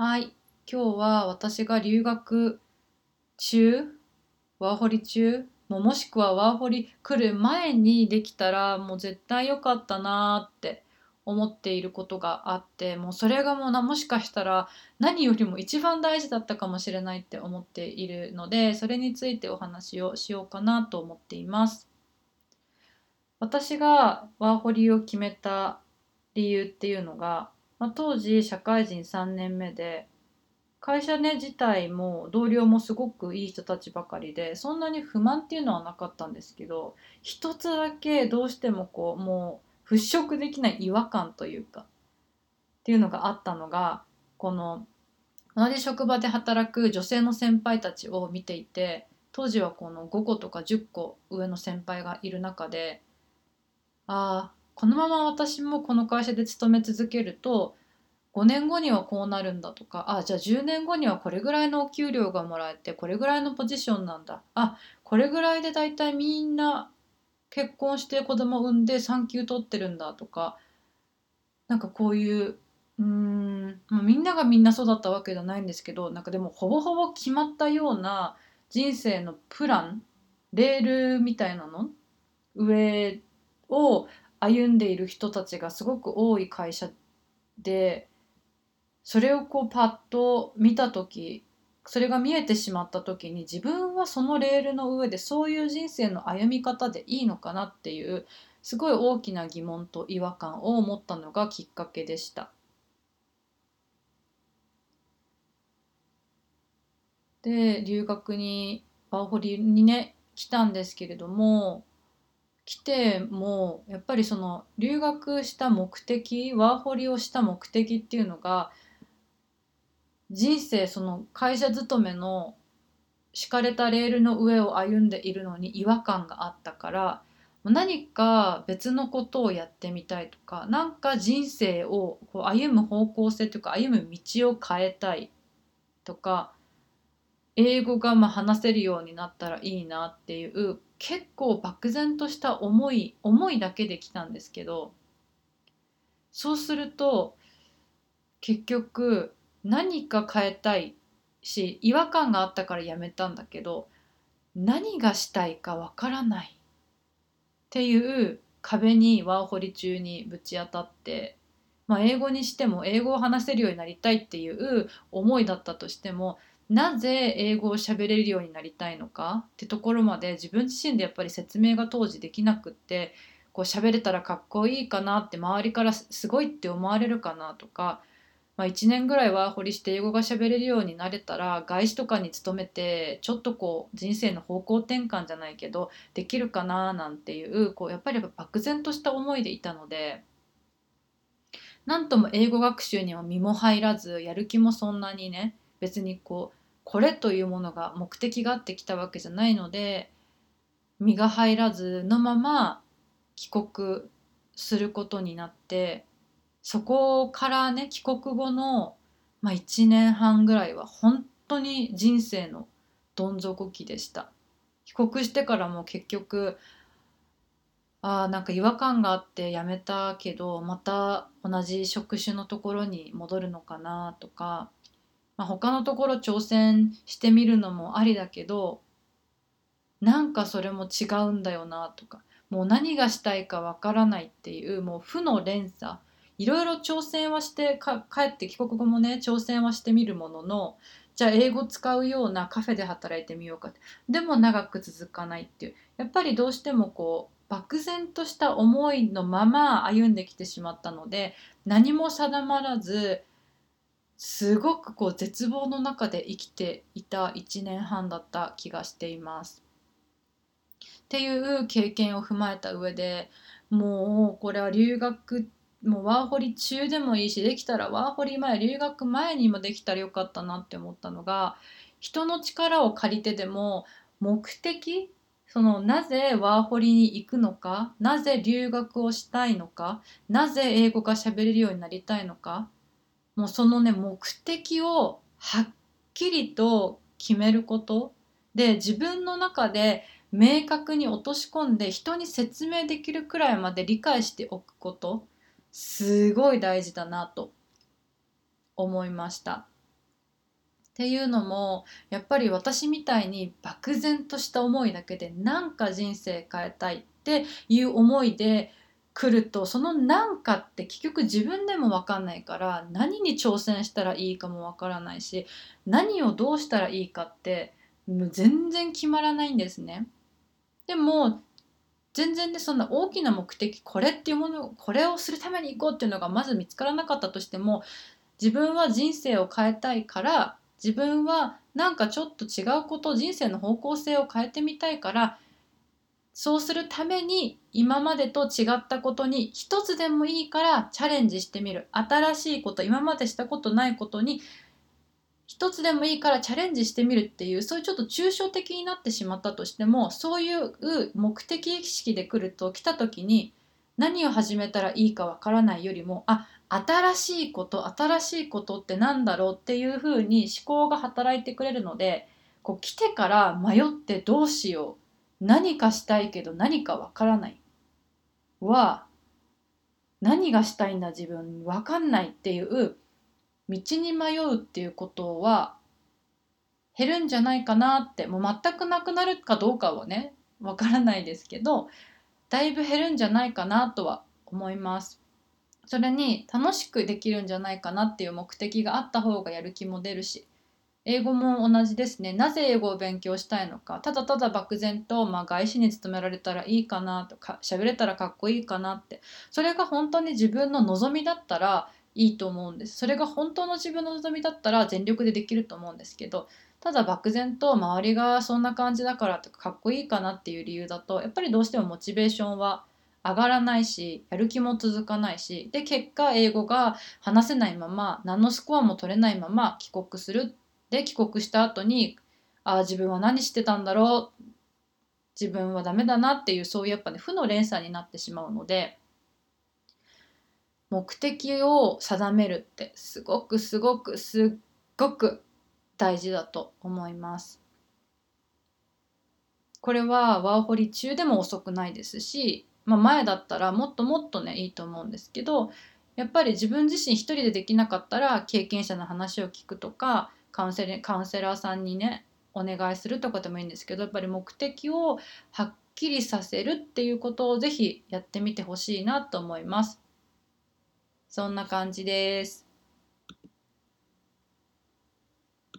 はい、今日は私が留学中、ワーホリ中、ももしくはワーホリ来る前にできたらもう絶対良かったなーって思っていることがあって、もうそれがもうなもしかしたら何よりも一番大事だったかもしれないって思っているので、それについてお話をしようかなと思っています。私がワーホリを決めた理由っていうのが、まあ、当時社会人3年目で会社ね自体も同僚もすごくいい人たちばかりでそんなに不満っていうのはなかったんですけど一つだけどうしてもこうもう払拭できない違和感というかっていうのがあったのがこの同じ職場で働く女性の先輩たちを見ていて当時はこの5個とか10個上の先輩がいる中でああこのまま私もこの会社で勤め続けると5年後にはこうなるんだとかあじゃあ10年後にはこれぐらいのお給料がもらえてこれぐらいのポジションなんだ。あこれぐらいで大体みんな結婚して子供産んで産休取ってるんだとかなんかこういううんみんながみんなそうだったわけじゃないんですけどなんかでもほぼほぼ決まったような人生のプランレールみたいなの？上を歩んでいる人たちがすごく多い会社でそれをこうパッと見た時それが見えてしまった時に自分はそのレールの上でそういう人生の歩み方でいいのかなっていうすごい大きな疑問と違和感を持ったのがきっかけでした。で留学にワーホリにね来たんですけれども来てもやっぱりその留学した目的ワーホリをした目的っていうのが人生その会社勤めの敷かれたレールの上を歩んでいるのに違和感があったから何か別のことをやってみたいとか何か人生をこう歩む方向性というか歩む道を変えたいとか英語がま話せるようになったらいいなっていう結構漠然とした思い思いだけで来たんですけどそうすると結局何か変えたいし違和感があったからやめたんだけど何がしたいかわからないっていう壁にワーホリ中にぶち当たって、まあ、英語にしても英語を話せるようになりたいっていう思いだったとしてもなぜ英語を喋れるようになりたいのかってところまで自分自身でやっぱり説明が当時できなくってこう喋れたらかっこいいかなって周りからすごいって思われるかなとか、まあ、1年ぐらいワーホリして英語が喋れるようになれたら外資とかに勤めてちょっとこう人生の方向転換じゃないけどできるかななんていうこうやっぱり漠然とした思いでいたので。なんとも英語学習には身も入らずやる気もそんなにね別にこうこれというものが目的があってきたわけじゃないので身が入らずのまま帰国することになってそこからね帰国後の、まあ、1年半ぐらいは本当に人生のどん底期でした。帰国してからも結局あなんか違和感があって辞めたけどまた同じ職種のところに戻るのかなとかまあ、他のところ挑戦してみるのもありだけどなんかそれも違うんだよなとかもう何がしたいかわからないっていうもう負の連鎖。いろいろ挑戦はしてか帰って帰国後もね挑戦はしてみるもののじゃあ英語使うようなカフェで働いてみようかでも長く続かないっていう。やっぱりどうしてもこう漠然とした思いのまま歩んできてしまったので何も定まらずすごくこう絶望の中で生きていた1年半だった気がしています。っていう経験を踏まえた上でもうこれは留学もうワーホリ中でもいいしできたらワーホリ前留学前にもできたらよかったなって思ったのが人の力を借りてでも目的そのなぜワーホリに行くのかなぜ留学をしたいのかなぜ英語が喋れるようになりたいのかもうそのね目的をはっきりと決めることで自分の中で明確に落とし込んで人に説明できるくらいまで理解しておくことすごい大事だなと思いました。っていうのもやっぱり私みたいに漠然とした思いだけでなんか人生変えたいっていう思いで来るとそのなんかって結局自分でも分かんないから何に挑戦したらいいかも分からないし何をどうしたらいいかってもう全然決まらないんですね。でも全然ねそんな大きな目的これっていうものこれをするために行こうっていうのがまず見つからなかったとしても自分は人生を変えたいから自分はなんかちょっと違うこと人生の方向性を変えてみたいからそうするために今までと違ったことに一つでもいいからチャレンジしてみる。新しいこと今までしたことないことに一つでもいいからチャレンジしてみるっていうそういうちょっと抽象的になってしまったとしてもそういう目的意識で来ると来た時に何を始めたらいいかわからないよりもあ新しいこと新しいことって何だろうっていうふうに思考が働いてくれるのでこう来てから迷ってどうしよう何かしたいけど何かわからないは何がしたいんだ自分わかんないっていう道に迷うっていうことは減るんじゃないかなってもう全くなくなるかどうかはねわからないですけどだいぶ減るんじゃないかなとは思います。それに楽しくできるんじゃないかなっていう目的があった方がやる気も出るし英語も同じですね。なぜ英語を勉強したいのか。ただただ漠然と、まあ、外資に勤められたらいいかなとか喋れたらかっこいいかなって。それが本当に自分の望みだったらいいと思うんです。それが本当の自分の望みだったら全力でできると思うんですけどただ漠然と周りがそんな感じだからとかかっこいいかなっていう理由だとやっぱりどうしてもモチベーションは上がらないしやる気も続かないしで結果英語が話せないまま何のスコアも取れないまま帰国するで帰国した後にああ自分は何してたんだろう自分はダメだなっていうそういうやっぱね負の連鎖になってしまうので目的を定めるってすごくすごくすっごく大事だと思います。これはワーホリ中でも遅くないですしまあ、前だったらもっともっとねいいと思うんですけどやっぱり自分自身一人でできなかったら経験者の話を聞くとかカウンセリカウンセラーさんにねお願いするとかでもいいんですけどやっぱり目的をはっきりさせるっていうことをぜひやってみてほしいなと思います。そんな感じです。